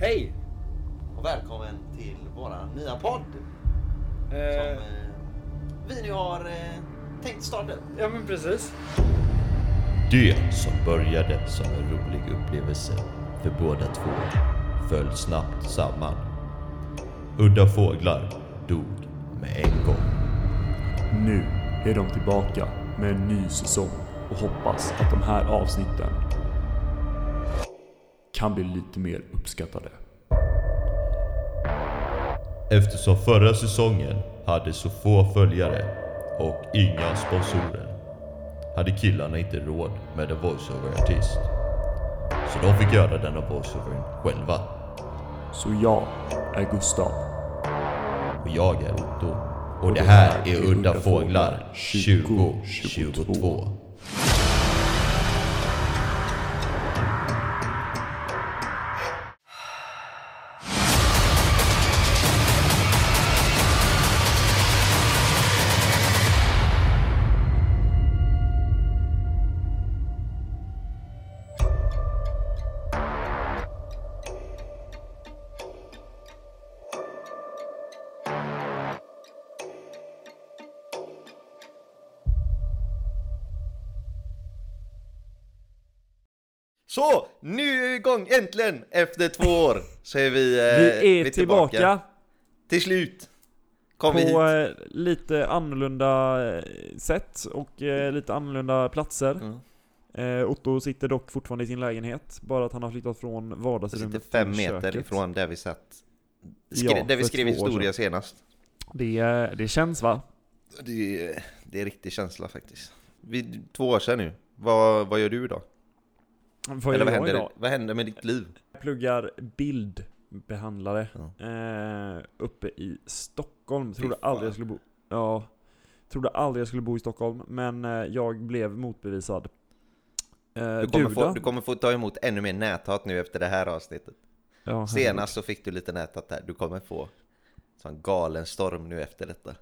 Hej! Och välkommen till våran nya podd. Som Eh, eh, vi nu har eh, tänkt starta upp. ja men precis. Det som började som en rolig upplevelse för båda två föll snabbt samman. Udda fåglar dog med en gång. Nu är de tillbaka med en ny säsong och hoppas att de här avsnitten kan bli lite mer uppskattade. Eftersom förra säsongen hade så få följare och inga sponsorer hade killarna inte råd med en voiceover-artist. Så de fick göra denna voiceovern själva. Så jag är Gustav. Och jag är Otto. Och det här är Udda Fåglar 2022. Så, nu är vi igång äntligen! Efter två år så är vi, eh, Vi är tillbaka Till slut kom på vi hit. eh, lite annorlunda eh, sätt och eh, lite annorlunda platser. Mm. Eh, Otto sitter dock fortfarande i sin lägenhet, bara att han har flyttat från Vi vardagsrummet sitter fem till meter köket. ifrån där vi satt. Skri- Ja, där vi skrev historia senast. Det, eh, det känns va? Det är, det är riktig känsla faktiskt. Vi, två år sedan nu. Vad, vad gör du idag? Vad Eller vad händer, idag? vad händer med ditt liv? Jag pluggar bildbehandlare Ja. eh, uppe i Stockholm. Trodde aldrig jag skulle bo... Ja. Trodde aldrig jag skulle bo i Stockholm, men eh, jag blev motbevisad. Eh, Du kommer, få, då? du kommer få ta emot ännu mer näthat nu efter det här avsnittet. Ja. Senast så fick du lite näthat där. Du kommer få sån galen storm nu efter detta.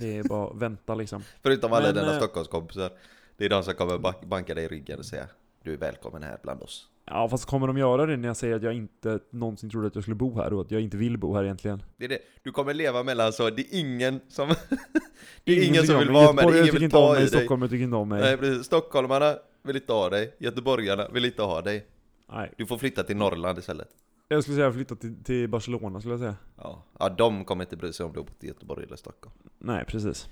Det är bara att vänta liksom. Förutom alla Men, dina eh, Stockholmskompisar. Det är de som kommer ba- banka dig i ryggen och säga du är välkommen här bland oss. Ja fast kommer de göra det när jag säger att jag inte någonsin trodde att jag skulle bo här och att jag inte vill bo här egentligen? Det är det. Du kommer leva mellan så, det är ingen som... det är ingen, tycker som om vill vara med dig, ingen vill ta i dig. Stockholm tycker inte om mig. Nej precis, stockholmarna vill inte ha dig, göteborgarna vill inte ha dig. Nej. Du får flytta till Norrland istället. Jag skulle säga flytta till, till Barcelona skulle jag säga. Ja. ja, de kommer inte bry sig om du har bott i Göteborg eller Stockholm. Nej precis.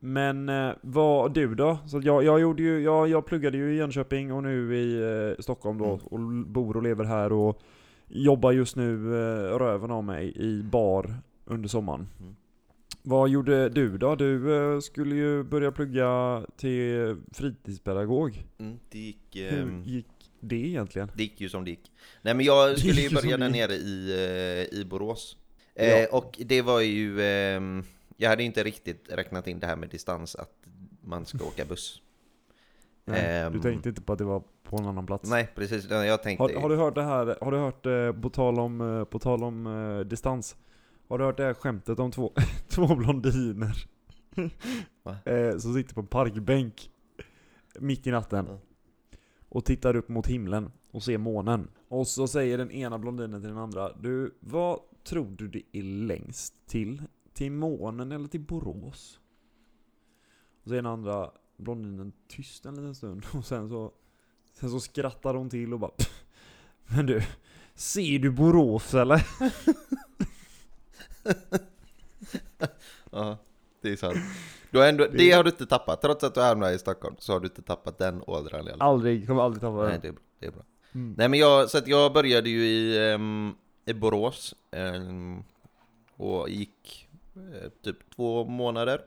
Men eh, vad du då? Så jag, jag gjorde ju, jag, jag pluggade ju i Jönköping och nu i eh, Stockholm då Mm. och bor och lever här och jobbar just nu eh, röven av mig i bar under sommaren. Mm. Vad gjorde du då? Du eh, skulle ju börja plugga till fritidspedagog. Mm, det gick... Hur ehm, gick det egentligen? Det gick ju som det gick. Nej men jag skulle ju börja där nere i, eh, i Borås. Eh, Ja. Och det var ju... ehm, jag hade inte riktigt räknat in det här med distans, att man ska åka buss. Nej, Ehm, du tänkte inte på att det var på en annan plats? Nej precis, jag tänkte... Har, har du hört det här, har du hört, eh, på tal om, eh, på tal om eh, distans, har du hört det här skämtet om två, två blondiner? Eh, som sitter på en parkbänk mitt i natten Ja. och tittar upp mot himlen och ser månen. Och så säger den ena blondinen till den andra, du, vad tror du det är längst till? Till månen eller till Borås? Och så är den andra blondinen tyst en liten stund och sen så Sen så skrattar hon till och bara "Pff, Men du, ser du Borås eller? Ja, det är sant. Du har ändå, det har du inte tappat, trots att du hamnar i Stockholm så har du inte tappat den ådran i alla. Aldrig, kommer aldrig tappa Nej, den. det är bra. Det är bra. Mm. Nej men jag, så att jag började ju i, ehm, i Borås ehm, och gick typ två månader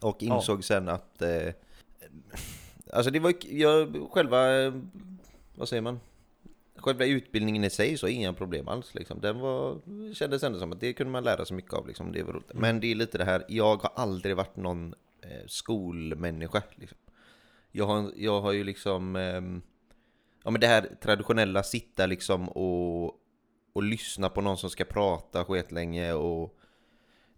och Ja. insåg sen att eh, alltså det var jag, själva, eh, vad säger man? Själva utbildningen i sig så inga problem alls liksom. Den var, kändes ändå som att det kunde man lära sig mycket av liksom. Det var roligt. Men det är lite det här, jag har aldrig varit någon eh, skolmänniska liksom. Jag har, jag har ju liksom ehm, Ja men det här traditionella sitta liksom och, och lyssna på någon som ska prata skitlänge och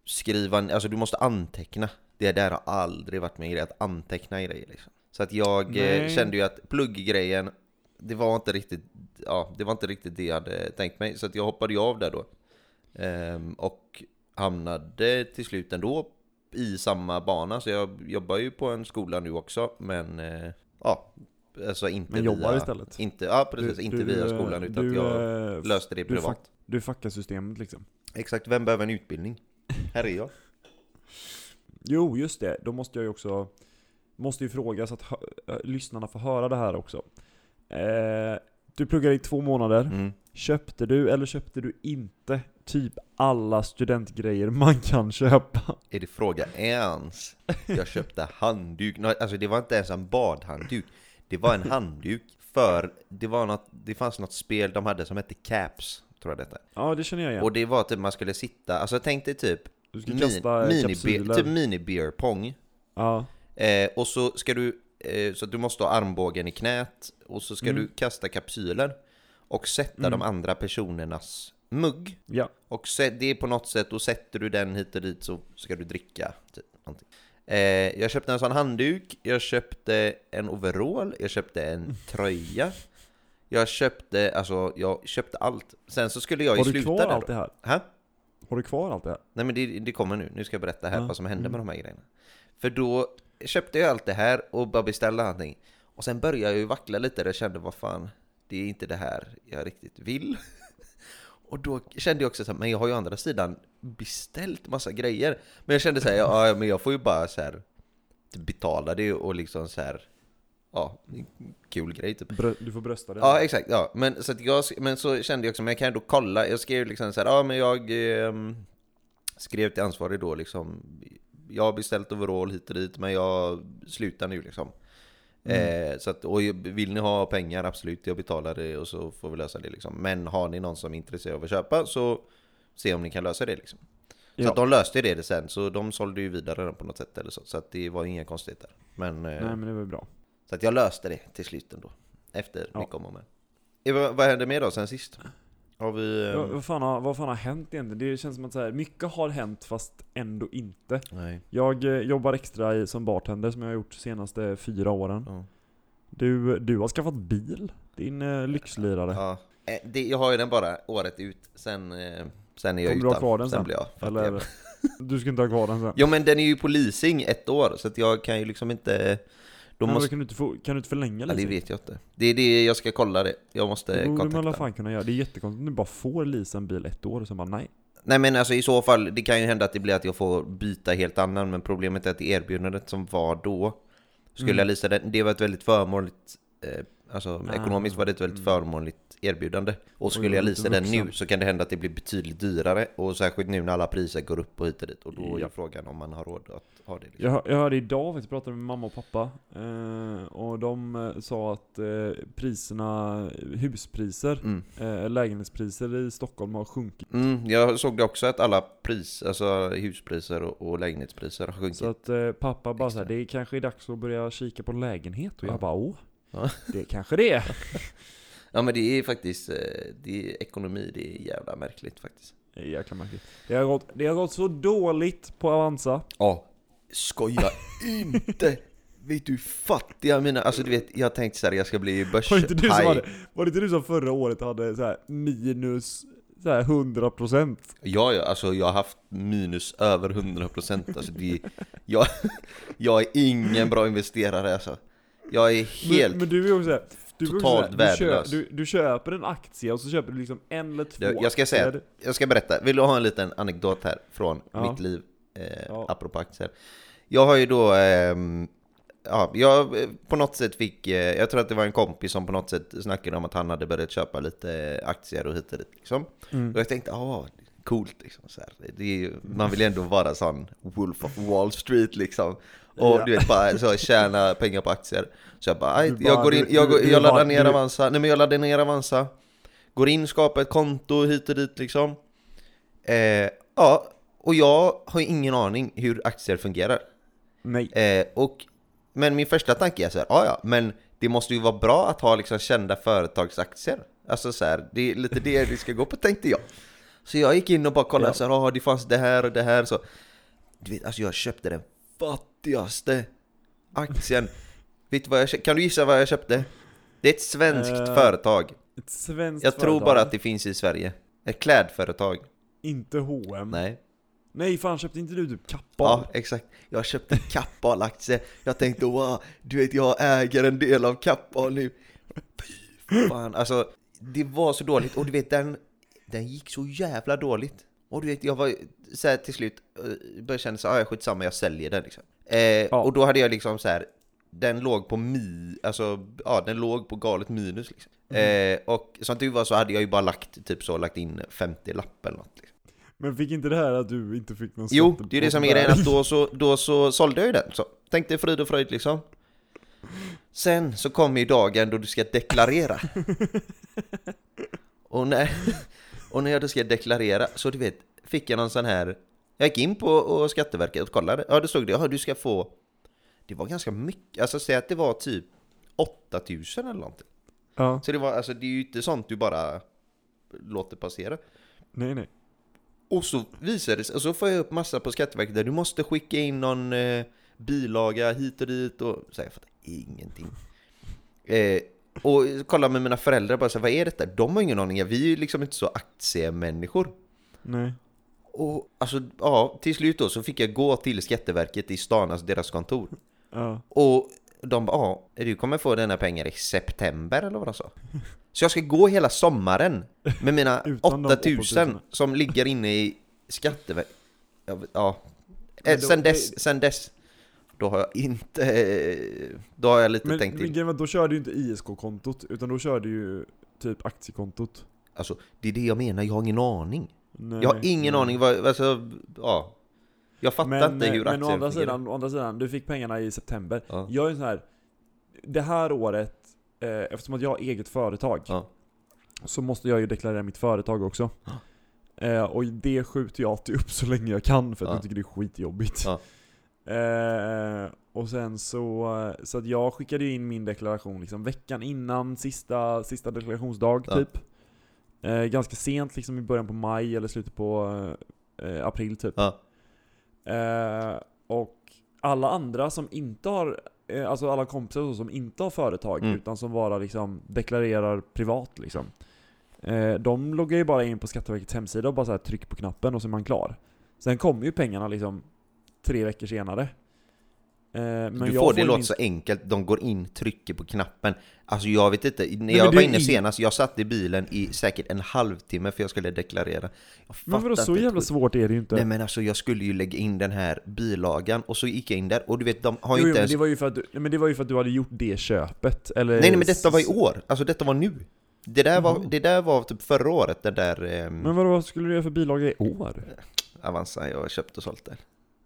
skriva, alltså du måste anteckna. Det där har aldrig varit min grej, att anteckna grejer liksom. Så att jag eh, Nej. kände ju att plugggrejen, det var inte riktigt, ja, det var inte riktigt det jag hade tänkt mig. Så att jag hoppade ju av där då. Ehm, och hamnade till slut ändå i samma bana. Så jag jobbar ju på en skola nu också, men eh, ja, alltså inte Men jobbar via, istället? Inte, ja precis, Du- inte du, via eh, skolan utan du, att jag eh, löste det du privat. fuck- Du fuckar systemet liksom. Exakt, vem behöver en utbildning? Här är jag. Jo, just det. Då måste jag ju också... Måste ju fråga så att äh, lyssnarna får höra det här också. Eh, du pluggade i två månader. Mm. Köpte du eller köpte du inte typ alla studentgrejer man kan köpa? Är det fråga ens? Jag köpte handduk, alltså det var inte ens en badhandduk Det var en handduk för, det var något, det fanns något spel de hade som hette Caps, tror jag det hette Ja, det känner jag igen. Och det var typ man skulle sitta, alltså tänk dig typ Du ska min- kasta mini, kapsyler. typ mini beer pong Ja. eh, Och så ska du, eh, så du måste ha armbågen i knät Och så ska Mm. du kasta kapsyler Och sätta Mm. de andra personernas mugg Ja. och det är på något sätt, och sätter du den hit och dit så ska du dricka. Typ, någonting. Eh, jag köpte en sån handduk, jag köpte en overall, jag köpte en tröja. Jag köpte, alltså jag köpte allt. Sen så skulle jag Har ju du sluta kvar där allt då. det här? Hä? Har du kvar allt det här? Nej men det, det kommer nu, nu ska jag berätta här Ja, vad som hände med mm. de här grejerna. För då köpte jag allt det här och bara beställde allting. Och sen började jag ju vackla lite och jag kände vad fan, det är inte det här jag riktigt vill. Och då kände jag också så här, men jag har ju å andra sidan beställt massa grejer. Men jag kände så här, ja men jag får ju bara så här betala det och liksom så här, ja, kul grej typ. Brö- du får brösta det. Ja exakt, ja. Men så, jag, men så kände jag också, men jag kan ändå kolla. Jag skrev liksom så här, ja men jag ehm, skrev till ansvarig då liksom, jag har beställt overall hit och dit men jag slutar nu liksom. Eh, så att, och vill ni ha pengar, absolut, jag betalar det och så får vi lösa det liksom. Men har ni någon som är intresserad av att köpa så se om ni kan lösa det liksom. Så Ja. att de löste det sen, så de sålde ju vidare den på något sätt eller så. Så att det var inga konstigheter. Men, eh, Nej men det var ju bra. Så att jag löste det till slut ändå. Efter Ja. mycket om och men. Eh, Vad, hände mer då sen sist? Har vi... Ja, ehm, vad, fan har, vad fan har hänt egentligen? Det känns som att så här, mycket har hänt fast ändå inte. Nej. Jag eh, jobbar extra i, som bartender som jag har gjort de senaste fyra åren. Ja. Du, du har skaffat bil, din eh, lyxlirare. Ja. Eh, Det, jag har ju den bara året ut, sen, eh, sen är jag Kommer du utan. ha kvar den sen? blir jag Eller? Du ska inte ha kvar den sen? Jo men den är ju på leasing ett år, så att jag kan ju liksom inte... Men måste... kan, du inte få, kan du inte förlänga Ja, lite? det vet jag inte. Det är det jag ska kolla det. Jag måste Det borde man kontakta. fall kunna göra. Det är jättekonstigt om du bara får leasa en bil ett år och sen bara nej. Nej men alltså i så fall, det kan ju hända att det blir att jag får byta helt annan, men problemet är att det erbjudandet som var då, skulle Mm. jag leasa den, det var ett väldigt förmånligt, eh, alltså Ah, ekonomiskt var det ett väldigt mm. förmånligt erbjudande. Och skulle jag leasa den nu så kan det hända att det blir betydligt dyrare, och särskilt nu när alla priser går upp och hit och dit, och då är Ja. frågan om man har råd att ha det. Liksom. Jag, jag hörde idag, jag pratade med mamma och pappa, eh, och de eh, sa att eh, priserna, huspriser, Mm. eh, lägenhetspriser i Stockholm har sjunkit. Mm, jag såg det också att alla pris, alltså huspriser och, och lägenhetspriser har sjunkit. Så att eh, pappa bara såhär, det är kanske är dags att börja kika på lägenhet. Och Ja. jag bara, åh, Ja. det kanske det är. Ja men det är faktiskt, eh, det är ekonomi, det är jävla märkligt faktiskt. Det är jäkla märkligt. Det har, gått, det har gått så dåligt på Avanza. Ja, skoja inte! Vet du hur fattiga mina, alltså du vet, jag tänkte såhär, jag ska bli börs Var inte du som, hade, var det inte du som förra året hade så här minus så här 100%? Ja, ja, alltså jag har haft minus över 100% alltså det, jag, jag är ingen bra investerare alltså. Jag är helt, Men, men du är också du, är också totalt såhär, du, värdelös. du, du köper en aktie och så köper du liksom en eller två jag, ska säga, aktier. jag ska berätta, vill du ha en liten anekdot här från Ja. mitt liv, eh, Ja. apropå aktier? Jag har ju då, ehm, ja, jag eh, på något sätt fick, eh, jag tror att det var en kompis som på något sätt snackade om att han hade börjat köpa lite aktier och hit och dit liksom. Mm. Och jag tänkte, ja, coolt liksom. Så ju- man vill ju ändå vara sån Wolf of Wall Street liksom. Och Ja. du vet, bara så, tjäna pengar på aktier. Så jag bara, "Aj, Du jag bara, går in, jag, går, jag laddar ner Avanza. Nej men jag laddar ner Avanza. Går in, skapar ett konto hit och dit liksom. Eh, ja, och jag har ingen aning hur aktier fungerar. Nej. Eh, och, men min första tanke är så här, ja ja, men det måste ju vara bra att ha liksom kända företagsaktier. Alltså så här, det är lite det vi ska gå på tänkte jag. Så jag gick in och bara kollade Ja. så här, ah, det fanns det här och det här så. Du vet, alltså jag köpte den fattigaste aktien. vet du vad jag köpte? Kan du gissa vad jag köpte? Det är ett svenskt Eh, företag. Ett svenskt Jag tror företag. bara att det finns i Sverige. Ett klädföretag. Inte H&M. Nej. Nej fan köpte inte du typ Kappahl? Ja, exakt. Jag har köpt en Kappahl-aktie. Jag tänkte wow, du vet jag äger en del av Kappahl nu. Fy fan, alltså det var så dåligt och du vet den, den gick så jävla dåligt. Och du vet jag var så här till slut, eh, började känna så här, ah, skitsamma jag säljer den liksom. Eh, Och då hade jag liksom så här, den låg på mi, alltså ja den låg på galet minus liksom. Eh, och som tur var så hade jag ju bara lagt typ så, lagt in 50 lapp eller något liksom. Men fick inte det här att du inte fick någon Jo, det är det som är grejen, att då så, då så sålde jag ju den. Så tänkte frid och fröjd liksom. Sen så kommer ju dagen då du ska deklarera. och, när, och när jag då ska deklarera, så du vet, fick jag någon sån här... Jag gick in på och Skatteverket och kollade, ja då stod det, ja du ska få... Det var ganska mycket, alltså säg att det var typ 8000 eller någonting. Ja, Så det var, alltså det är ju inte sånt du bara låter passera. nej nej. Och så visar det sig, och så får jag upp massa på Skatteverket där du måste skicka in någon eh, bilaga hit och dit och så här, jag fattar ingenting. Eh, och kolla med mina föräldrar bara så här, vad är detta? De har ingen aning, vi är ju liksom inte så aktiemänniskor. Nej. Och alltså, ja, till slut då så fick jag gå till Skatteverket i stan, alltså deras kontor. Ja. Och de bara, ja, du kommer få dina pengar i september eller vad de sa. Så jag ska gå hela sommaren med mina Utan de 8000 8000. som ligger inne i Skatteverket. Ja, ja. Eh, sen dess, sen dess, då har jag inte, då har jag lite Men, tänkt men till. var, då körde du inte ISK-kontot, utan då körde du typ aktiekontot. Alltså, det är det jag menar, jag har ingen aning. Nej, Jag har ingen nej. aning vad, alltså, ja. Jag fattar Men, inte hur men å andra, fungerar. sidan, å andra sidan, du fick pengarna i september. Ja. Jag är sån här, det här året, eh, eftersom att jag har eget företag, Ja. så måste jag ju deklarera mitt företag också. Eh, och det skjuter jag alltid upp så länge jag kan för att Ja. jag tycker det är skitjobbigt. Eh, och sen så, så att jag skickade ju in min deklaration liksom veckan innan sista, sista deklarationsdag Ja. typ. Eh, ganska sent liksom i början på maj eller slutet på eh, april typ. Ja. Eh, och alla andra som inte har, eh, alltså alla kompisar så som inte har företag Mm. utan som bara liksom deklarerar privat liksom. Eh, de loggar ju bara in på Skatteverkets hemsida och bara så här trycker på knappen och så är man klar. Sen kommer ju pengarna liksom tre veckor senare. Eh, men du jag får det låter min- så enkelt, de går in, trycker på knappen. Alltså jag vet inte, när jag var inne ing- senast, jag satt i bilen i säkert en halvtimme för jag skulle deklarera. Jag Men vadå, så inte jävla svårt är det ju inte. Nej men alltså jag skulle ju lägga in den här bilagan och så gick jag in där och du vet de har ju jo, jo, inte men ens... det var ju för att du, nej, men det var ju för att du hade gjort det köpet, eller... Nej nej men detta var i år, alltså detta var nu. Det där var, det där var typ förra året, det där ehm, Men vadå, vad skulle du göra för bilaga i år? Avanza jag har köpt och sålt där.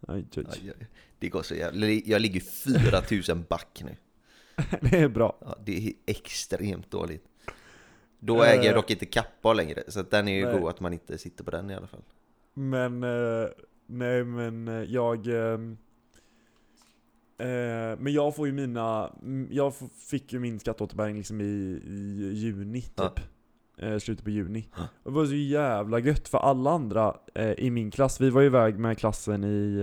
Aj, aj. Aj. Det går så jävla... Jag ligger 4000 back nu. Det är bra. Ja, det är extremt dåligt. Då äger jag Eh. dock inte kappa längre, så den är ju Nej. god att man inte sitter på den i alla fall. Men, eh, nej men eh, jag... ehm, eh, men jag får ju mina, jag fick ju min skatteåterbäring liksom i, i juni typ. Ja. Eh, slutet på juni. Det var så jävla gött för alla andra eh, i min klass, vi var ju iväg med klassen i,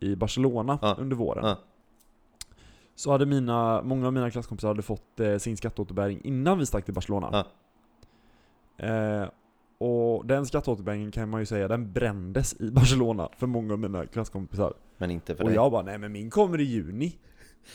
eh, i Barcelona Ja. under våren. Ja. Så hade mina, många av mina klasskompisar hade fått eh, sin skatteåterbäring innan vi stack till Barcelona. Eh, och den skatteåterbäringen kan man ju säga, den brändes i Barcelona för många av mina klasskompisar. Men inte för Och dig. jag bara, nej men min kommer i juni.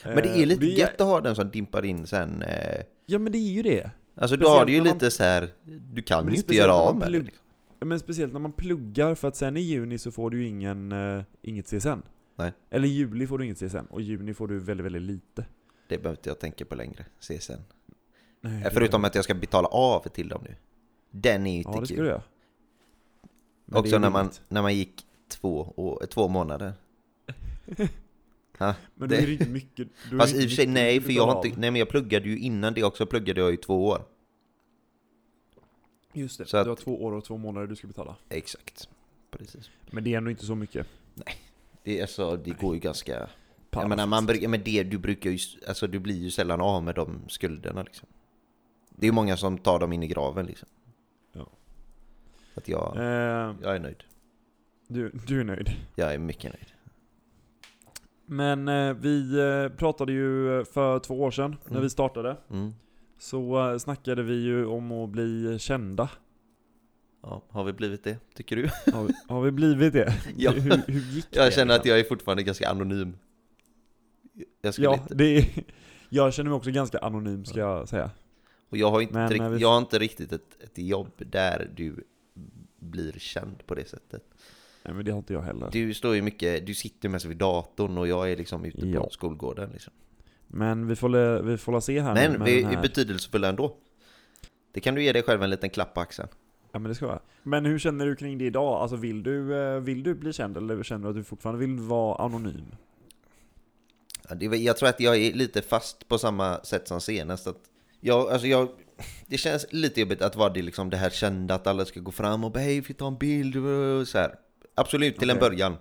Men det Eh, är lite och gött att ha den som dimpar in sen. Eh, Ja men det är ju det. Alltså då Speciellt har du ju när man- lite så här. du kan ju det inte göra av med det. liksom. Men speciellt när man pluggar, för att sen i juni så får du ju ingen, eh, inget CSN. Nej. Eller i juli får du inget CSN, och i juni får du väldigt, väldigt lite. Det behöver inte jag tänka på längre, CSN. Nej, Eh, Förutom att jag ska betala av till dem nu. Den är ju inte Ja det ska kul. du göra. Men det Också är när man, när man gick två, år, två månader. ha, Men det- då är det inte mycket. Fast det i och för sig nej, för jag har inte, nej men jag pluggade ju innan det också, pluggade jag i två år. Just det, så du att- har två år och två månader du ska betala. Exakt. Precis. Men det är ändå inte så mycket. Det, är så, det går ju ganska... Jag menar, man men det, du brukar ju, alltså du blir ju sällan av med de skulderna liksom. Det är ju många som tar dem in i graven liksom. Ja. Så att jag, Eh, jag är nöjd. du, du är nöjd. Jag är mycket nöjd. Men eh, vi eh, pratade ju för två år sedan, när Mm. vi startade. Mm. så eh, snackade vi ju om att bli kända. Ja, har vi blivit det, tycker du? Har vi, har vi blivit det? Ja. Hur, hur gick det? Jag känner att jag är fortfarande ganska anonym. Jag skulle Ja, inte, det är, jag känner mig också ganska anonym ska jag säga. och jag har inte, Men, rikt- eh, vi- jag har inte riktigt ett, ett jobb där du blir känd på det sättet. Nej men det har inte jag heller. Du står ju mycket, du sitter mest vid datorn och jag är liksom ute på Ja. skolgården liksom. Men vi får, vi får se här nu Men med vi är här. betydelsefulla ändå. Det kan du ge dig själv en liten klapp på axeln. Ja men det ska jag. Men hur känner du kring det idag? Alltså vill du, eh, vill du bli känd eller känner du att du fortfarande vill vara anonym? Ja, det, jag tror att jag är lite fast på samma sätt som senast. Att jag, alltså jag, det känns lite jobbigt att vara det, liksom det här kända, att alla ska gå fram och bara hej, vi tar en bild och så här. Absolut, till en Okej. början.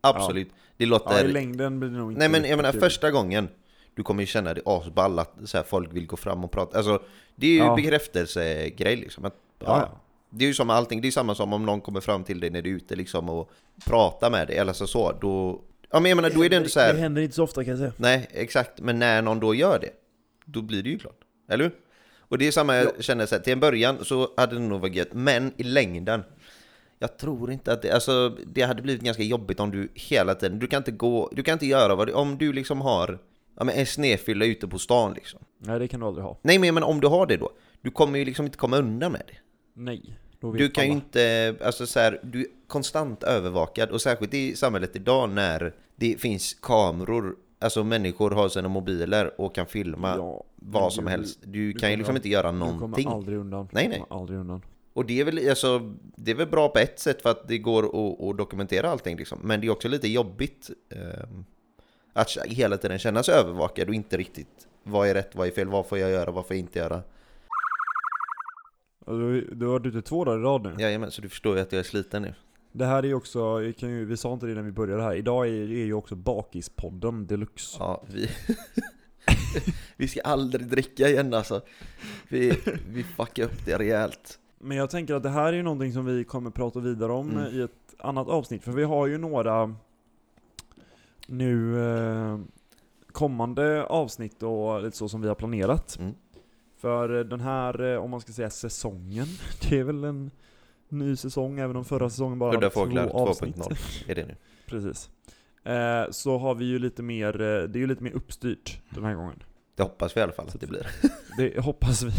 Absolut. Det Ja, låter... i längden blir det nog inte Nej men jag menar kul. första gången du kommer ju känna det asball att så här, folk vill gå fram och prata. Alltså det är ju Ja. bekräftelsegrej liksom. Att, ja, Ja, ja. Det är ju som med allting, det är samma som om någon kommer fram till dig när du är ute liksom och pratar med dig eller så, så då... Ja men jag menar då är det ändå så här. Det händer inte så ofta kan jag säga. Nej, exakt. Men när någon då gör det, då blir det ju klart. Eller hur? Och det är samma jag känner så här, till en början så hade det nog varit gött, men i längden, jag tror inte att det, alltså det hade blivit ganska jobbigt om du hela tiden, du kan inte gå, du kan inte göra vad du, om du liksom har, ja men en snedfylla ute på stan liksom. Nej det kan du aldrig ha. Nej men, men om du har det då, du kommer ju liksom inte komma undan med det. Nej. Du kan ju alla. inte, alltså så här, du är konstant övervakad och särskilt i samhället idag när det finns kameror, alltså människor har sina mobiler och kan filma Ja, vad som du- helst. Du, du kan ju liksom inte göra Du någonting. kommer aldrig undan. Nej, Du nej. aldrig undan. Och det är väl alltså, det är väl bra på ett sätt för att det går att, att dokumentera allting liksom. Men det är också lite jobbigt ehm, att hela tiden känna sig övervakad och inte riktigt vad är rätt, vad är fel, vad får jag göra, vad får jag inte göra. Du, du har varit ute två dagar i rad nu. Jajamän, så du förstår ju att jag är sliten nu. Det här är ju också, vi, kan ju, vi sa inte det när vi började här, idag är, är ju också Bakispodden deluxe. Ja, vi... vi ska aldrig dricka igen alltså. Vi, vi fuckar upp det rejält. Men jag tänker att det här är ju någonting som vi kommer prata vidare om Mm. i ett annat avsnitt, för vi har ju några nu eh, kommande avsnitt och lite så som vi har planerat. Mm. För eh, den här, eh, om man ska säga säsongen, det är väl en ny säsong även om förra säsongen bara hade fåglar två avsnitt. 2.0 är det nu. Precis. Eh, så har vi ju lite mer, eh, det är ju lite mer uppstyrt den här gången. Det hoppas vi i alla fall att det blir. Det hoppas vi.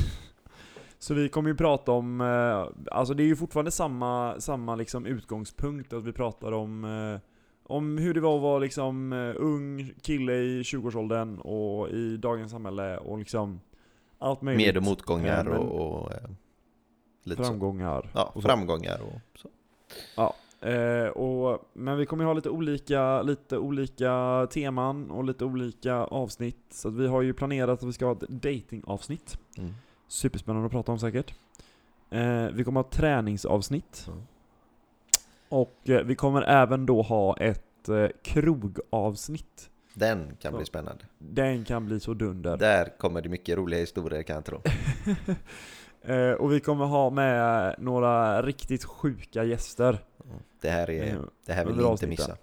Så vi kommer ju prata om, eh, alltså det är ju fortfarande samma, samma liksom utgångspunkt, att vi pratar om, eh, om hur det var att vara liksom eh, ung kille i 20-årsåldern och i dagens samhälle och liksom allt möjligt. Med och motgångar men och, och lite så. Framgångar. Ja, och så. framgångar och så. Eh, och, men vi kommer ju ha lite olika, lite olika teman och lite olika avsnitt. Så vi har ju planerat att vi ska ha ett datingavsnitt. Mm. Superspännande att prata om säkert. Eh, vi kommer ha träningsavsnitt. Mm. Och eh, vi kommer även då ha ett eh, krogavsnitt. Den kan Så. bli spännande. Den kan bli så dunder. Där kommer det mycket roliga historier kan jag tro. eh, och vi kommer ha med några riktigt sjuka gäster. Det här, är, eh, det här vill ni inte missa.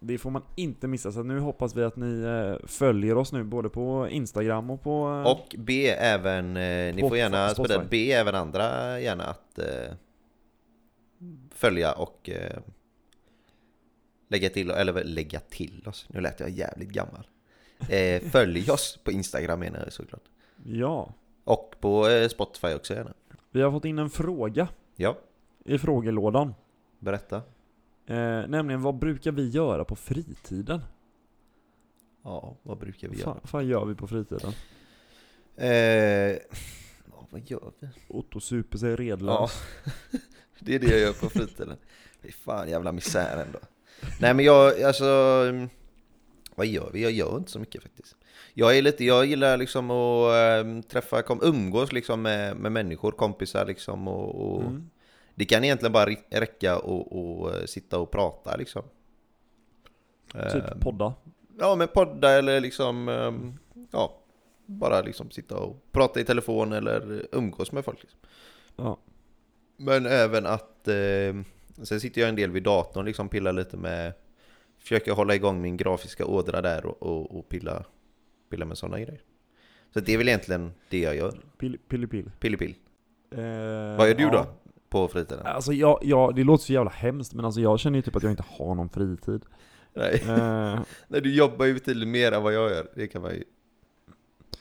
Det får man inte missa, så nu hoppas vi att ni eh, följer oss nu både på Instagram och på... eh, Och be även, eh, ni får gärna spela, be även andra gärna att följa och lägga till, eller lägga till oss, nu lät jag jävligt gammal. Följ oss på Instagram menar jag såklart. Ja. Och på Spotify också gärna. Vi har fått in en fråga Ja, i frågelådan. berätta. Eh, nämligen, vad brukar vi göra på fritiden? Ja, vad brukar vi Vad göra? fan, fan gör vi på fritiden? Eh, ja, vad gör vi? Otto super sig Ja, redlös. det är det jag gör på fritiden. Fy fan jävla misär ändå. Nej men jag, alltså... Vad gör vi? Jag gör inte så mycket faktiskt. Jag är lite, jag gillar liksom att ehm, träffa, kom, umgås liksom med, med människor, kompisar liksom och, och Mm. Det kan egentligen bara räcka och, och eh, sitta och prata liksom. Ehm, Typ podda. Ja men podda eller liksom, ehm, ja, bara liksom sitta och prata i telefon eller umgås med folk. Liksom. Ja. Men även att, eh, sen sitter jag en del vid datorn, liksom pillar lite med, försöker hålla igång min grafiska ådra där och, och, och pilla, pilla med sådana grejer. Så det är väl egentligen det jag gör. Pill, pillepill. Pillipill. Eh, Vad gör du ja. då? På fritiden? Alltså jag, jag, det låter så jävla hemskt men alltså jag känner ju typ att jag inte har någon fritid. Nej. Eh, Nej, du jobbar ju betydligt mer än vad jag gör. Det kan man ju...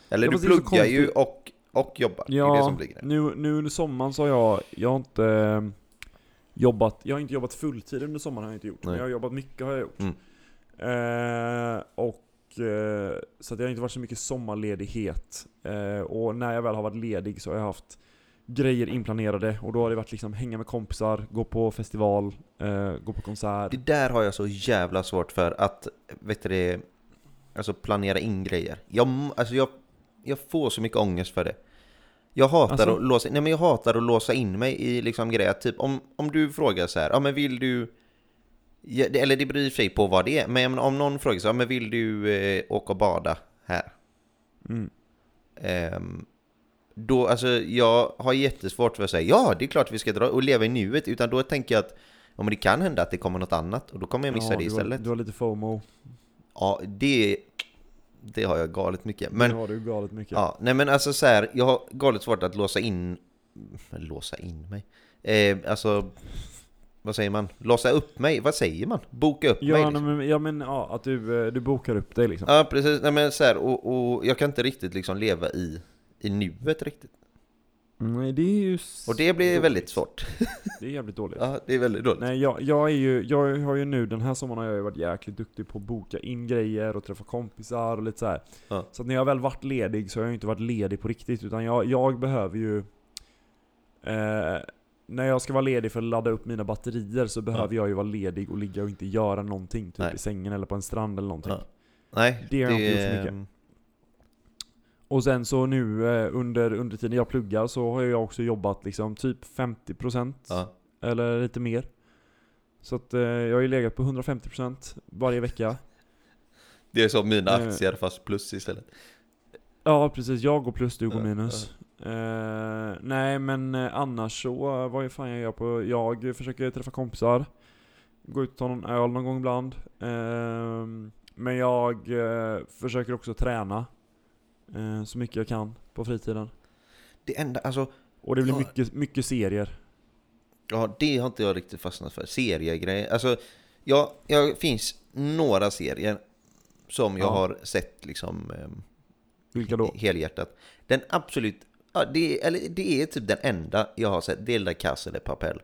Eller Ja, du pluggar ju och, och jobbar. det är det ja, som ligger nu, nu under sommaren så har jag, jag har inte eh, jobbat, jag har inte jobbat fulltid under sommaren har jag inte gjort. Men Nej. jag har jobbat mycket har jag gjort. Mm. Eh, och eh, så att det har inte varit så mycket sommarledighet. Eh, och när jag väl har varit ledig så har jag haft grejer inplanerade och då har det varit liksom hänga med kompisar, gå på festival, eh, gå på konsert. Det där har jag så jävla svårt för att, vet du det, alltså planera in grejer. Jag, alltså jag, jag får så mycket ångest för det. Jag hatar, Alltså? att, låsa, nej men jag hatar att låsa in mig i liksom grejer, typ om, om du frågar så här, ja men vill du, eller det beror i och för sig på vad det är, men om någon frågar så här, ja men vill du eh, åka och bada här? Mm. Ehm, då, alltså jag har jättesvårt för att säga ja, det är klart vi ska dra och leva i nuet, utan då tänker jag att ja, men det kan hända att det kommer något annat och då kommer jag missa Ja, det du har, istället. du har lite FOMO. Ja, det, det har jag galet mycket. Men, det har du galet mycket. ja, nej men alltså så här, jag har galet svårt att låsa in, låsa in mig? Eh, alltså, vad säger man? Låsa upp mig? Vad säger man? Boka upp mig? Ja, Liksom. nej, men, ja men ja, att du, eh, du bokar upp dig liksom. Ja, precis. Nej men så här, och, och jag kan inte riktigt liksom leva i, i nuet riktigt. Nej det är ju Och det blir dåligt. väldigt svårt. Det är jävligt dåligt. Ja, det är väldigt dåligt. Nej jag, jag är ju, jag har ju nu den här sommaren har jag ju varit jäkligt duktig på att boka in grejer och träffa kompisar och lite så här. Ja. Så att när jag väl varit ledig så har jag ju inte varit ledig på riktigt utan jag, jag behöver ju eh, När jag ska vara ledig för att ladda upp mina batterier så behöver jag ju vara ledig och ligga och inte göra någonting. Typ Nej. i sängen eller på en strand eller någonting. Ja. Nej, Det har jag inte gjort så mycket. Och sen så nu eh, under, under tiden jag pluggar så har jag också jobbat liksom typ 50% Ja. eller lite mer. Så att eh, jag har ju legat på 150% varje vecka. Det är som mina Eh. aktier fast plus istället. Ja precis, jag går plus, du går minus. Eh, nej men annars så, vad fan jag gör på? Jag försöker träffa kompisar. Gå ut och ta någon öl någon gång ibland. Ehm, men jag försöker också träna. Eh, så mycket jag kan på fritiden. Det enda, alltså, Och det blir Ja. mycket, mycket serier. ja det har inte jag riktigt fastnat för. Seriegrejer. Alltså, ja, jag finns några serier som jag Ja. har sett liksom ehm, Vilka då? helhjärtat. Den absolut, ja, det, är, eller det är typ den enda jag har sett, det är La Casa de Papel.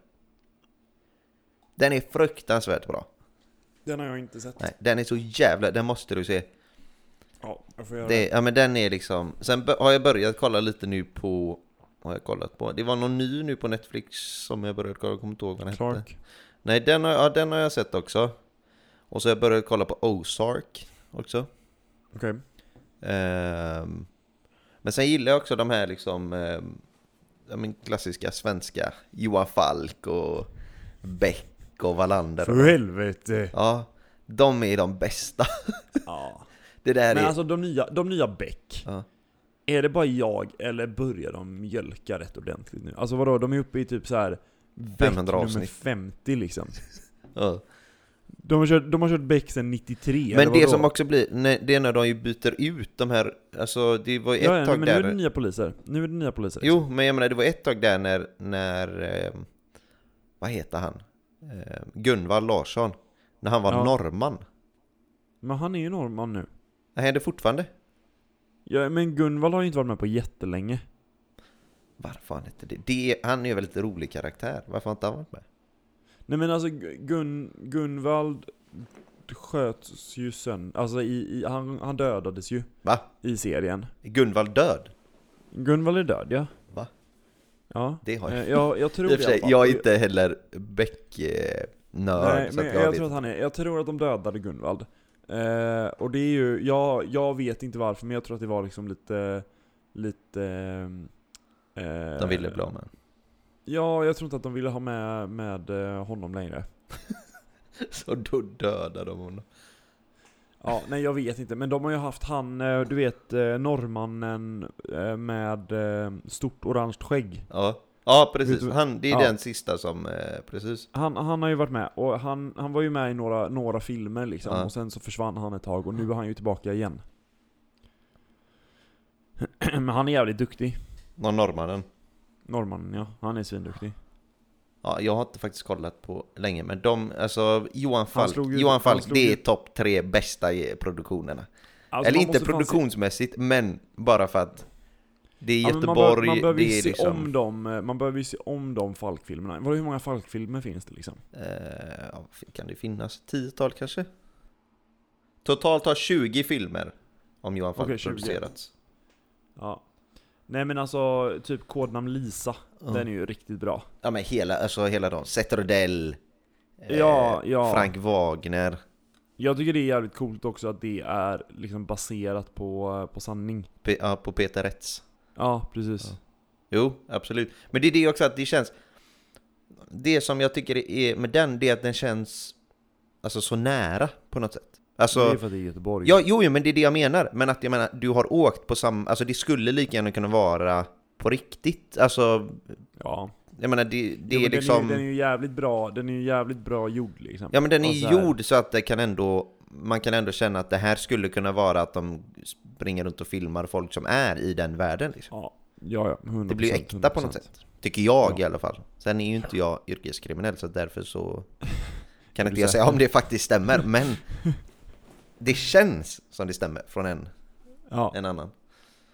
Den är fruktansvärt bra. Den har jag inte sett. Nej, den är så jävla, den måste du se. Ja, jag får göra Det, ja men den är liksom, sen har jag börjat kolla lite nu på, vad har jag kollat på? Det var någon ny nu på Netflix som jag började kolla, jag kommer inte ihåg vad den hette. Clark. Nej, den har, ja, den har jag sett också. Och så har jag börjat kolla på Ozark också. Okej. Ehm, men sen gillar jag också de här liksom, ja, men klassiska svenska, Johan Falk och Beck och Wallander. För helvete! Ja, de är de bästa. Ja. Det där Men är... alltså de nya, de nya Beck. Ja. Är det bara jag eller börjar de mjölka rätt ordentligt nu? Alltså vadå, de är uppe i typ så här Beck 500 nummer avsnitt. 50 liksom. ja. De har kört, de har kört Beck sedan 93 Men det som också blir, nej, det är när de ju byter ut de här, alltså det var ju ett Ja, ja, tag men nu är där... det nya poliser. Nu är det nya poliser. Jo, men jag menar det var ett tag där när, när eh, vad heter han? Eh, Gunvald Larsson. När han var Ja. norrman. Men han är ju norrman nu. Det fortfarande? Ja, men Gunvald har ju inte varit med på jättelänge. Varför han inte det? det? Han är ju väldigt rolig karaktär. Varför har inte han varit med? Nej men alltså Gun, Gunvald sköts ju sönder, alltså i, i, han, han dödades ju Va? i serien. Är Gunvald död? Gunvald är död ja. Va? Ja. Det har jag. Eh, jag, jag tror I och för sig, jag är inte heller Beck-nörd. Nej, men jag, tror att han är, jag tror att de dödade Gunvald. Eh, och det är ju, jag, jag vet inte varför, men jag tror att det var liksom lite, lite... Eh, De ville bli av med Ja, jag tror inte att de ville ha med, med eh, honom längre. Så då dödade de honom. Ja, nej jag vet inte, men de har ju haft han, eh, du vet eh, norrmannen eh, med eh, stort orange skägg. Ja, ja precis. Han, det är Ja. den sista som, eh, precis. Han, han har ju varit med, och han, han var ju med i några, några filmer liksom, Ja. och sen så försvann han ett tag, och nu är han ju tillbaka igen. Men han är jävligt duktig. Någon norrmannen. Norrmannen ja, han är svinduktig. Ja, jag har inte faktiskt kollat på länge, men de, alltså Johan Falk, ju- Johan han Falk, det är topp tre bästa produktionerna. Alltså, Eller inte fan se- produktionsmässigt, men bara för att det är Ja, men man, Göteborg, bör, man behöver ju se liksom... om dem, eh, man behöver ju se om de Falk-filmerna. Hur många Falk-filmer finns det liksom? Eh, ja, kan det finnas? Tiotal kanske? Totalt har 20 filmer om Johan Falk 20. producerats. Ja. Nej men alltså, typ Kodnamn Lisa, Ja. den är ju riktigt bra. Ja men hela, alltså hela de, Seth Rudell, eh, Ja, ja. Frank Wagner. Jag tycker det är jävligt coolt också att det är liksom baserat på, på sanning. Pe- ja, på Peter Rätts. Ja, precis. Ja. Jo, absolut. Men det är det också att det känns... Det som jag tycker är med den, det är att den känns alltså så nära på något sätt. det Alltså, är för att det är Göteborg. ja, jo, men det är det jag menar. Men att jag menar, du har åkt på samma... Alltså det skulle lika gärna kunna vara på riktigt. Alltså, ja. jag menar det, det Jo, är liksom... Den är, den är ju jävligt bra, den är ju jävligt bra gjord liksom. Ja men den är så gjord så att det kan ändå Man kan ändå känna att det här skulle kunna vara att de springer runt och filmar folk som är i den världen liksom. Ja, ja, ja 100%, Det blir ju äkta på 100%. något sätt Tycker jag Ja. i alla fall Sen är ju inte jag yrkeskriminell så därför så Kan inte jag säga om det faktiskt stämmer men Det känns som det stämmer från en, Ja, en annan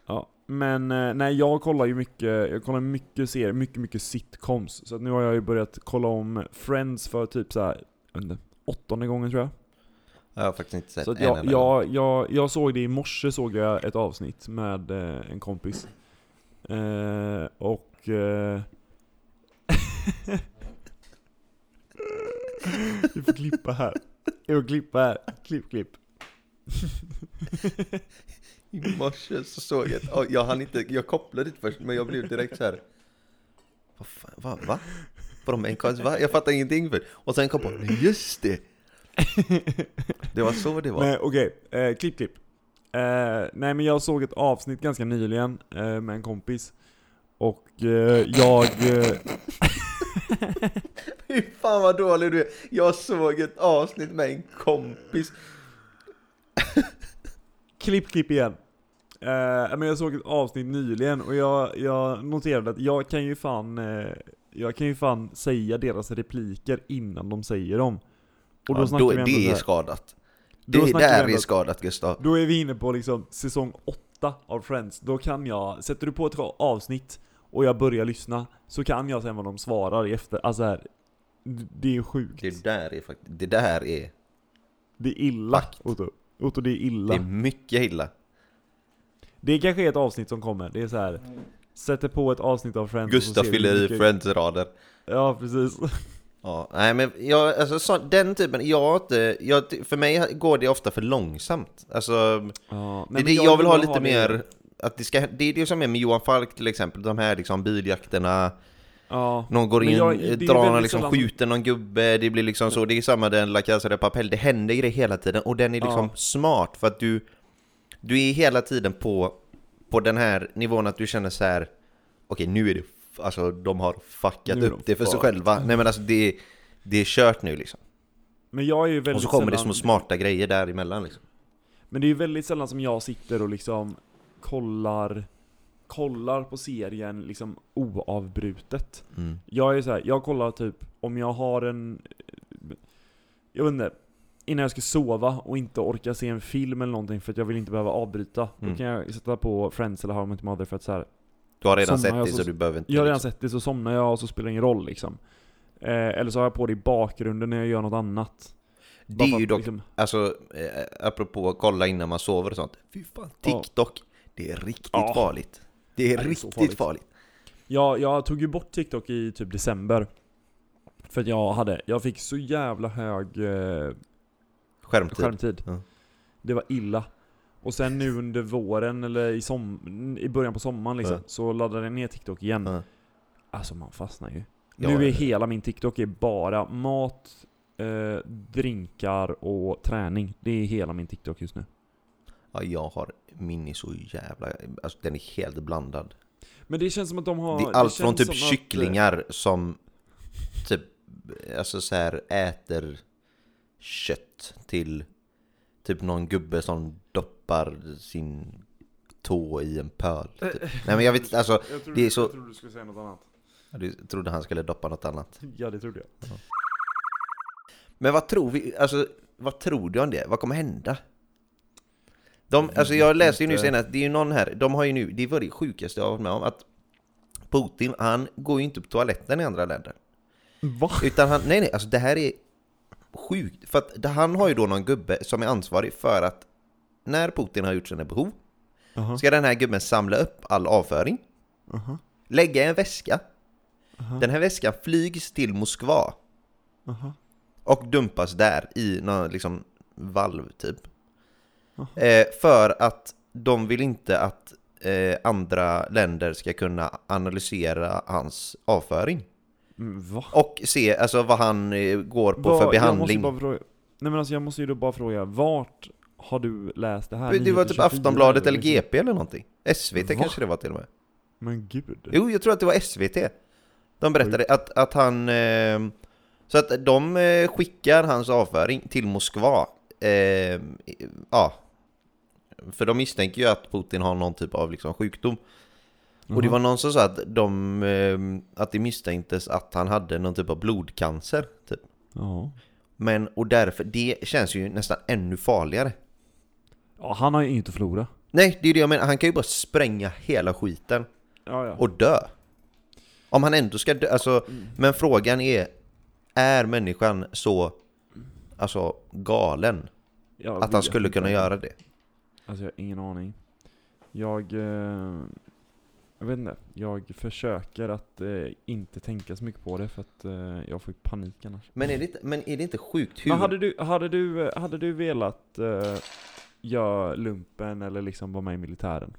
ja. Men eh, nej, jag kollar ju mycket, jag kollar mycket serier, mycket, mycket sitcoms. Så nu har jag ju börjat kolla om Friends för typ så här, inte, åttonde gången tror jag. Jag har faktiskt inte sett Så en jag, enda jag, jag, jag såg det i morse, såg jag ett avsnitt med eh, en kompis. Eh, och... Eh, Vi får klippa här. Vi får klippa här. Klipp, klipp. I morse så såg jag ett, jag hann inte, jag kopplade inte först men jag blev direkt så här. Vad fan, va? va? En konst, va? Jag fattar ingenting för Och sen kom på, just det! Det var så det var. Nej, okej. Eh, klipp, klipp. Eh, nej, men jag såg ett avsnitt ganska nyligen eh, med en kompis. Och eh, jag... Eh, Fy fan vad dålig du är! Jag såg ett avsnitt med en kompis. Klipp, klipp igen. Eh, men jag såg ett avsnitt nyligen och jag, jag noterade att jag kan ju fan eh, Jag kan ju fan säga deras repliker innan de säger dem. Och då Ja, då, vi det är skadat. Det där är skadat Gustav. Då är vi inne på liksom säsong 8 av Friends. Då kan jag, sätter du på ett avsnitt och jag börjar lyssna, så kan jag sen vad de svarar i efter, alltså här, Det är sjukt. Det där är faktiskt, det där är, Det är illa, Fakt. Otto. Otto, det är illa. det är Det, mycket illa. kanske är ett avsnitt som kommer, det är så här. Sätter på ett avsnitt av Friends Gustav fyller i Friends-rader. Ja, precis. Ja, nej men jag, alltså så, den typen, jag jag, för mig går det ofta för långsamt. Alltså, Ja, det det jag, vill ha lite det- mer, att det ska, det är det som är med Johan Falk till exempel, de här liksom biljakterna, Ja. någon går in, jag- drar någon liksom, sällan- skjuter någon gubbe, det blir liksom så, det är samma den La Casa de Papel, det händer grejer hela tiden och den är liksom Ja. smart för att du, du är hela tiden på, på den här nivån att du känner så här. okej nu är det, alltså de har fuckat är upp de det för sig själva, nej men alltså det, det är kört nu liksom. Men jag är ju väldigt Och så kommer det sällan, små smarta grejer däremellan liksom. Men det är ju väldigt sällan som jag sitter och liksom kollar Kollar på serien liksom oavbrutet Mm. Jag är så här, jag kollar typ om jag har en Jag vet inte Innan jag ska sova och inte orka se en film eller någonting för att jag vill inte behöva avbryta Mm. Då kan jag sätta på Friends eller How I Met Mother för att så här, Du har redan sett det så- så du behöver inte Jag har redan liksom. sett det så somnar jag och så spelar det ingen roll liksom eh, Eller så har jag på det i bakgrunden när jag gör något annat Det är ju att dock, liksom, alltså eh, apropå kolla innan man sover och sånt. Fy fan, Ja. TikTok, det är riktigt Ja. farligt. Det är Det är riktigt farligt. farligt. Jag, jag tog ju bort TikTok i typ december För att jag hade, jag fick så jävla hög eh, Skärmtid. skärmtid Ja. Det var illa Och sen nu under våren, eller i, som, i början på sommaren liksom, så laddade jag ner TikTok igen. Alltså man fastnar ju. Ja, Nu är hela min TikTok är bara mat, eh, drinkar och träning. Det är hela min TikTok just nu. Ja, jag har min är så jävla, alltså den är helt blandad. Men det känns som att de har det är allt från känns typ som att, eh, kycklingar som typ, alltså så här äter kött till typ någon gubbe som doppar sin tå i en pöl. Typ. Nej men jag vet alltså, Jag det är så... trodde du skulle säga något annat. Du trodde han skulle doppa något annat. Ja, det trodde jag. Men vad tror vi, alltså vad tror du om det? Vad kommer hända? De, alltså jag läste ju nu senast, det är ju någon här, de har ju nu, det var det sjukaste jag har varit med om, att Putin, han går ju inte på toaletten i andra länder. Va? Utan han, nej nej, alltså det här är sjukt. För att han har ju då någon gubbe som är ansvarig för att när Putin har gjort sina behov, Aha. ska den här gubben samla upp all avföring, Aha. lägga i en väska, Aha. den här väskan flygs till Moskva och dumpas där i någon liksom valv typ. Eh, för att de vill inte att eh, andra länder ska kunna analysera hans avföring. Mm, Va? Och se alltså, vad han eh, går på Vad- för Jag måste behandling. bara fråga, nej men alltså jag måste ju då bara fråga, vart har du läst det här? Det var typ 24 Aftonbladet eller? GP eller någonting. SVT Va? kanske det var till och med. Men gud. Jo, jag tror att det var SVT. De berättade att, att han... Eh, så att de eh, skickar hans avföring till Moskva. Eh, ja. För de misstänker ju att Putin har någon typ av liksom, sjukdom. Och det var någon som sa att, de, eh, att det misstänktes att han hade någon typ av blodcancer. Typ. Ja. Men, och därför, det känns ju nästan ännu farligare. Ja, han har ju inget att förlora. Nej, det är det jag menar. Han kan ju bara spränga hela skiten. Ja, ja. och dö. Om han ändå ska dö, alltså, men frågan är, är människan så, alltså galen, Jag att han vet skulle inte. kunna göra det? Alltså jag har ingen aning. Jag... Eh, jag vet inte. Jag försöker att eh, inte tänka så mycket på det för att eh, jag får ju panik annars. Men är det inte, men är det inte sjukt hur... Men hade du, hade du, eh, hade du velat eh, göra lumpen eller liksom vara med i militären?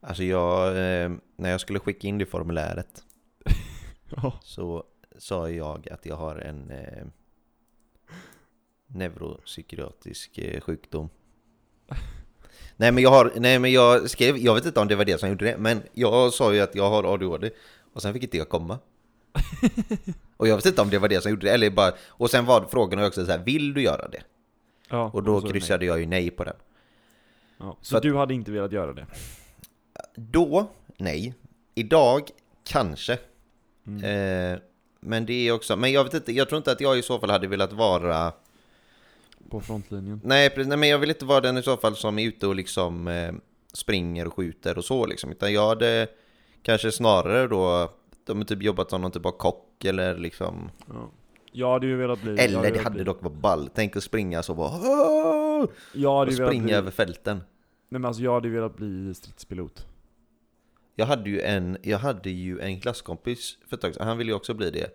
Alltså jag, eh, när jag skulle skicka in det formuläret Ja. så sa jag att jag har en eh, neuropsykiatrisk eh, sjukdom. Nej men jag har, nej men jag skrev, jag vet inte om det var det som gjorde det, men jag sa ju att jag har ADHD och sen fick inte jag komma. och jag vet inte om det var det som gjorde det, eller bara, och sen var frågan också så här, vill du göra det? Ja Och då kryssade jag ju nej på den. Ja. Så Så att- du hade inte velat göra det? Då, nej. Idag, kanske. Mm. Eh, men det är också, men jag vet inte, jag tror inte att jag i så fall hade velat vara På frontlinjen? Nej, precis, nej men jag vill inte vara den i så fall som är ute och liksom eh, springer och skjuter och så liksom. Utan jag hade kanske snarare då, de har typ jobbat som någon typ av kock eller liksom. Ja. Jag hade ju velat bli... Eller det hade bli, dock varit ball. Tänk att springa så bara hade och springa bli, över fälten. Nej men alltså jag hade ju velat bli stridspilot. Jag hade ju en, jag hade ju en klasskompis för ett tag sedan, han ville ju också bli det.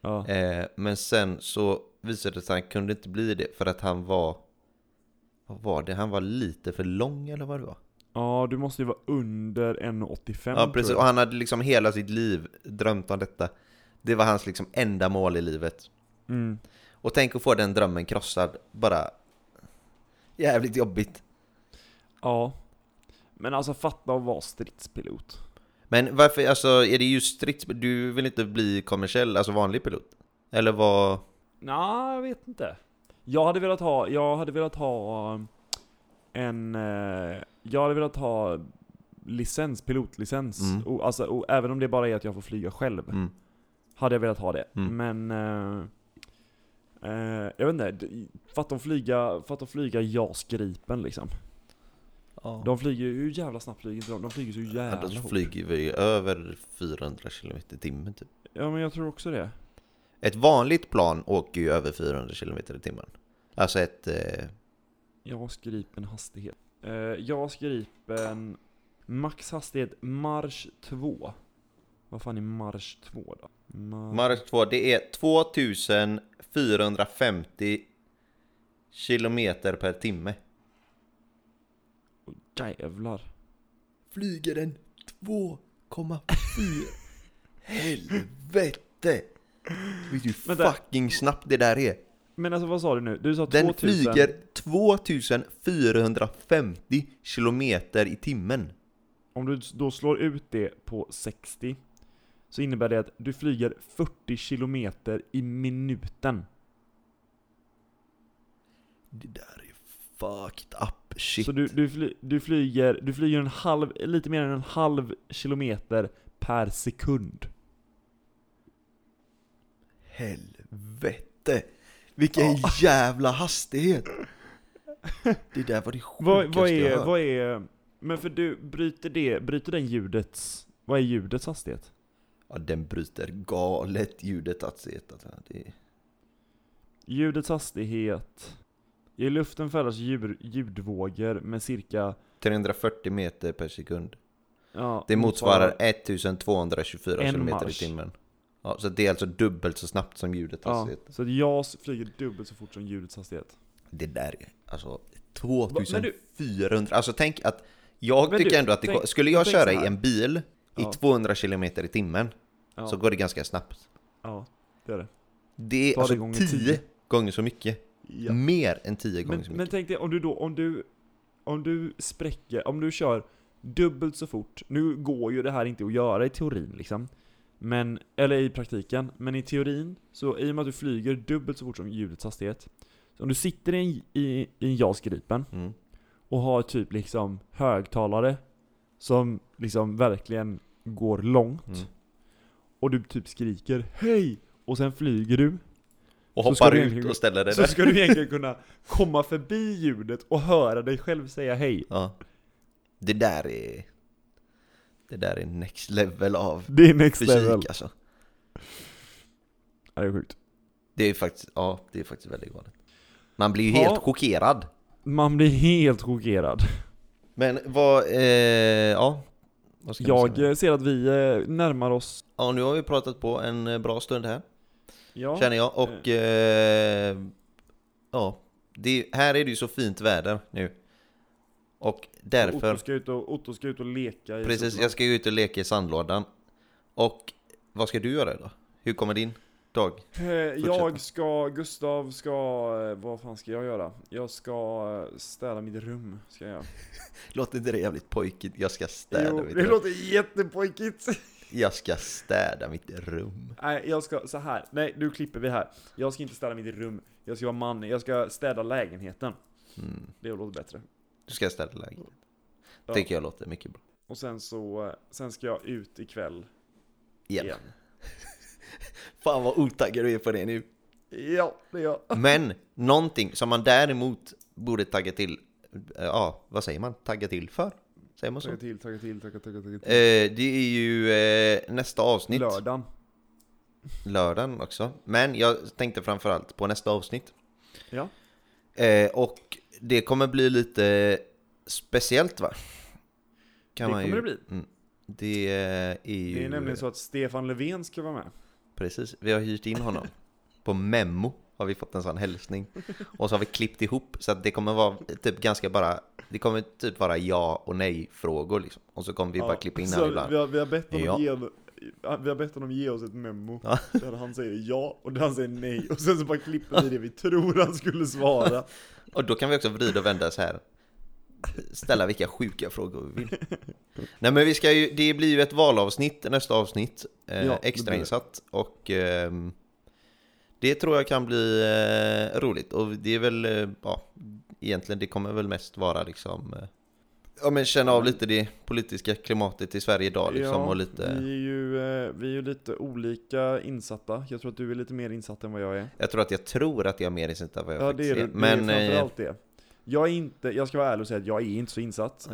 Ja. Eh, men sen så visade det sig att han kunde inte bli det för att han var, vad var det? Han var lite för lång eller vad det var? ja, du måste ju vara under 1,85 Ja precis, och han hade liksom hela sitt liv drömt om detta. Det var hans liksom enda mål i livet. Mm. Och tänk att få den drömmen krossad, bara jävligt jobbigt. Ja. Men alltså fatta att vara stridspilot. Men varför, alltså är det just strids... Du vill inte bli kommersiell, alltså vanlig pilot? Eller vad? Nej, jag vet inte. Jag hade velat ha, jag hade velat ha um, en, eh, jag hade velat ha licens, pilotlicens. Mm. Och, alltså, och även om det bara är att jag får flyga själv, Mm. Hade jag velat ha det. Mm. Men, eh, eh, jag vet inte, fatta att flyga, fatta att flyga JAS Gripen liksom. Ja. De flyger ju, hur jävla snabbt flyger inte de? De flyger så Ja, jävla de fort. flyger ju över 400 km i timmen typ. Ja men jag tror också det. Ett vanligt plan åker ju över 400 km i timmen. Alltså ett... Eh, JAS Gripen hastighet. Uh, JAS Gripen max hastighet marsch 2. Vad fan är marsch 2 då? Mar- Mark 2, det är 2450 kilometer per timme. Jävlar. Flyger den 2,4 Helvete! Vet du hur fucking snabbt det där är? Men alltså vad sa du nu? Du sa Den 2000... flyger 2450 kilometer i timmen. Om du då slår ut det på 60 så innebär det att du flyger 40 kilometer i minuten. Det där är fucked up. Shit. Så du, du, fly, du, flyger, du flyger en halv, lite mer än en halv kilometer per sekund. Helvete! Vilken jävla hastighet! Det där var det sjukaste Vad, vad, jag är, hört. vad är, men för du, bryter det, bryter den ljudets, vad är ljudets hastighet? Ja, den bryter galet ljudet hastighet. Alltså. Det. Ljudets hastighet, i luften färdas ljud, ljudvågor med cirka, 340 meter per sekund. ja, Det motsvarar 1224 En km i timmen. Ja, så det är alltså dubbelt så snabbt som ljudet Ja, hastighet. så att JAS flyger dubbelt så fort som ljudets hastighet. Det där är alltså Va- men 2400. Alltså tänk att jag Men tycker du, ändå att det tänk- Skulle jag köra i en bil Ja. i 200 km i timmen Ja, så går det ganska snabbt. ja det är det. Det är Ta det alltså gånger 10 10. gånger så mycket. Ja. Mer än 10 gånger Men, så men mycket. tänk dig om du då, om du, om du spräcker, om du kör dubbelt så fort, nu går ju det här inte att göra i teorin liksom, men, eller i praktiken, men i teorin, så i och med att du flyger dubbelt så fort som ljudets hastighet, så om du sitter i en, i, i en JAS Gripen Mm. och har typ liksom högtalare som liksom verkligen går långt, Mm. och du typ skriker 'Hej!' och sen flyger du, Och Så hoppar du ut och ställer dig så där. ska du egentligen kunna komma förbi ljudet och höra dig själv säga hej. Ja. Det där är... Det där är next level av Det är next fysik level. alltså. Ja, det är sjukt. Det är faktiskt, ja, det är faktiskt väldigt galet. Man blir ju Ja. helt chockerad. Man blir helt chockerad. Men vad, eh, ja. Jag eh, ser att vi eh, närmar oss... Ja, nu har vi pratat på en eh, bra stund här, Ja, känner jag. Och, eh, ja. Det, här är det ju så fint väder nu. Och därför, Otto ska, ut och, Otto ska ut och leka i precis, jag ska ju ut och leka i sandlådan. Och vad ska du göra idag? Hur kommer din dag? Eh, Jag ska, Gustav ska, eh, vad fan ska jag göra? Jag ska eh, städa mitt rum, ska jag göra. Låter inte det jävligt pojkigt? Jag ska städa Jo, mitt det rum. låter jättepojkigt. Jag ska städa mitt rum. Nej, jag ska, så här. Nej, nu klipper vi här. Jag ska inte städa mitt rum. Jag ska vara man, jag ska städa lägenheten. Mm. Det låter bättre. Du ska städa lägenheten. Ja. Tycker jag låter mycket bra. Och sen så, sen ska jag ut ikväll Igen. igen. Fan vad otaggad du är på det nu. Ja, det är jag. Men någonting som man däremot borde tagga till, eh, ja vad säger man? Tagga till för? Säger man så? Tagga till, tagga till, tagga, tagga, tagga till. Eh, det är ju eh, nästa avsnitt, Lördagen. lördagen också. Men jag tänkte framförallt på nästa avsnitt. Ja. Eh, och det kommer bli lite speciellt va? Det kommer det bli. Mm. Det är ju... Det är nämligen så att Stefan Löfven ska vara med. Precis, vi har hyrt in honom. På Memo har vi fått en sån hälsning. Och så har vi klippt ihop så att det kommer vara typ ganska bara, det kommer typ vara ja och nej frågor liksom. Och så kommer vi bara klippa in här ibland. Vi har, vi, har bett honom Ja. ge, vi har bett honom ge oss ett memo Ja. där han säger ja och där han säger nej och sen så bara klipper vi det vi tror han skulle svara. Och då kan vi också vrida och vända så här. Ställa vilka sjuka frågor vi vill. Nej men vi ska ju, det blir ju ett valavsnitt nästa avsnitt. Eh, Ja, det det. extrainsatt. Och ehm, det tror jag kan bli eh, roligt. Och det är väl, eh, ja, egentligen det kommer väl mest vara liksom eh, Ja men känna av lite det politiska klimatet i Sverige idag liksom och lite vi, är ju, eh, vi är ju lite olika insatta. Jag tror att du är lite mer insatt än vad jag är. Jag tror att jag tror att jag är mer insatt än vad jag Ja det faktiskt är är. du, Men det är eh, framförallt det. Jag är inte, jag ska vara ärlig och säga att jag är inte så insatt. Eh,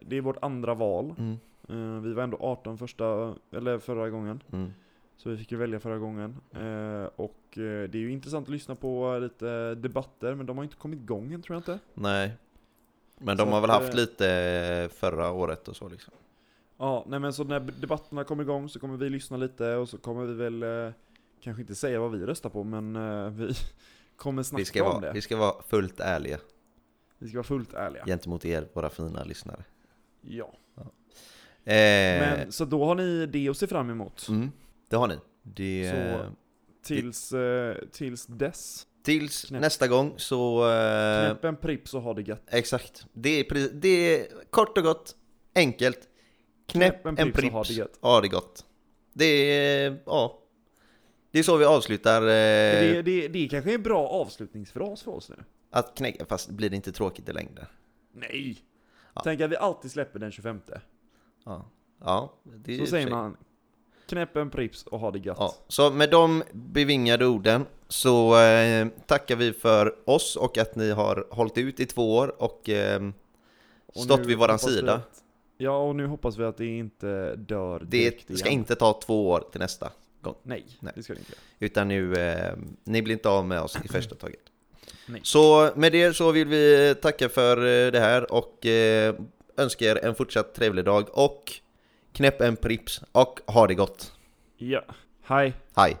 det är vårt andra val. mm, Eh, vi var ändå 18 första, eller förra gången. mm. Så vi fick ju välja förra gången. Eh, och eh, det är ju intressant att lyssna på lite debatter, men de har inte kommit igång än tror jag inte. Nej. Men de Så har väl haft eh, lite förra året och så liksom. Ja, nej men så när debatterna kommer igång så kommer vi lyssna lite och så kommer vi väl eh, kanske inte säga vad vi röstar på, men vi kommer snacka Vi ska, om vara, det. vi ska vara fullt ärliga Vi ska vara fullt ärliga. gentemot er, våra fina lyssnare. Ja. Eh, Men, så då har ni det att se fram emot. mm, det har ni. Det, Så- Tills, eh, tills dess. tills knäpp. nästa gång så... Eh, Knäpp en prips och ha det gött. exakt. Det är, det är kort och gott, enkelt. Knäpp, en prips, och ha det gött. Ha det gott. Det är, ja. Det är så vi avslutar. Eh, Det, det, det kanske är en bra avslutningsfras för oss nu. Att knäcka, fast blir det inte tråkigt i längden? Nej! Ja. Tänk att vi alltid släpper den 25. Ja, ja det Så säger man knäpp en Prips och ha det gött. Ja, så med de bevingade orden så eh, tackar vi för oss och att ni har hållit ut i två år och eh, Och stått vid våran sida. Att, ja, och nu hoppas vi att det inte dör Det ska igen. inte ta två år till nästa gång, Nej, Nej. det ska det inte utan nu, eh, ni blir inte av med oss i första taget. Nej. Så med det så vill vi tacka för eh, det här och eh, önska er en fortsatt trevlig dag och knäpp en prips och ha det gott. Ja. Hej. Hej!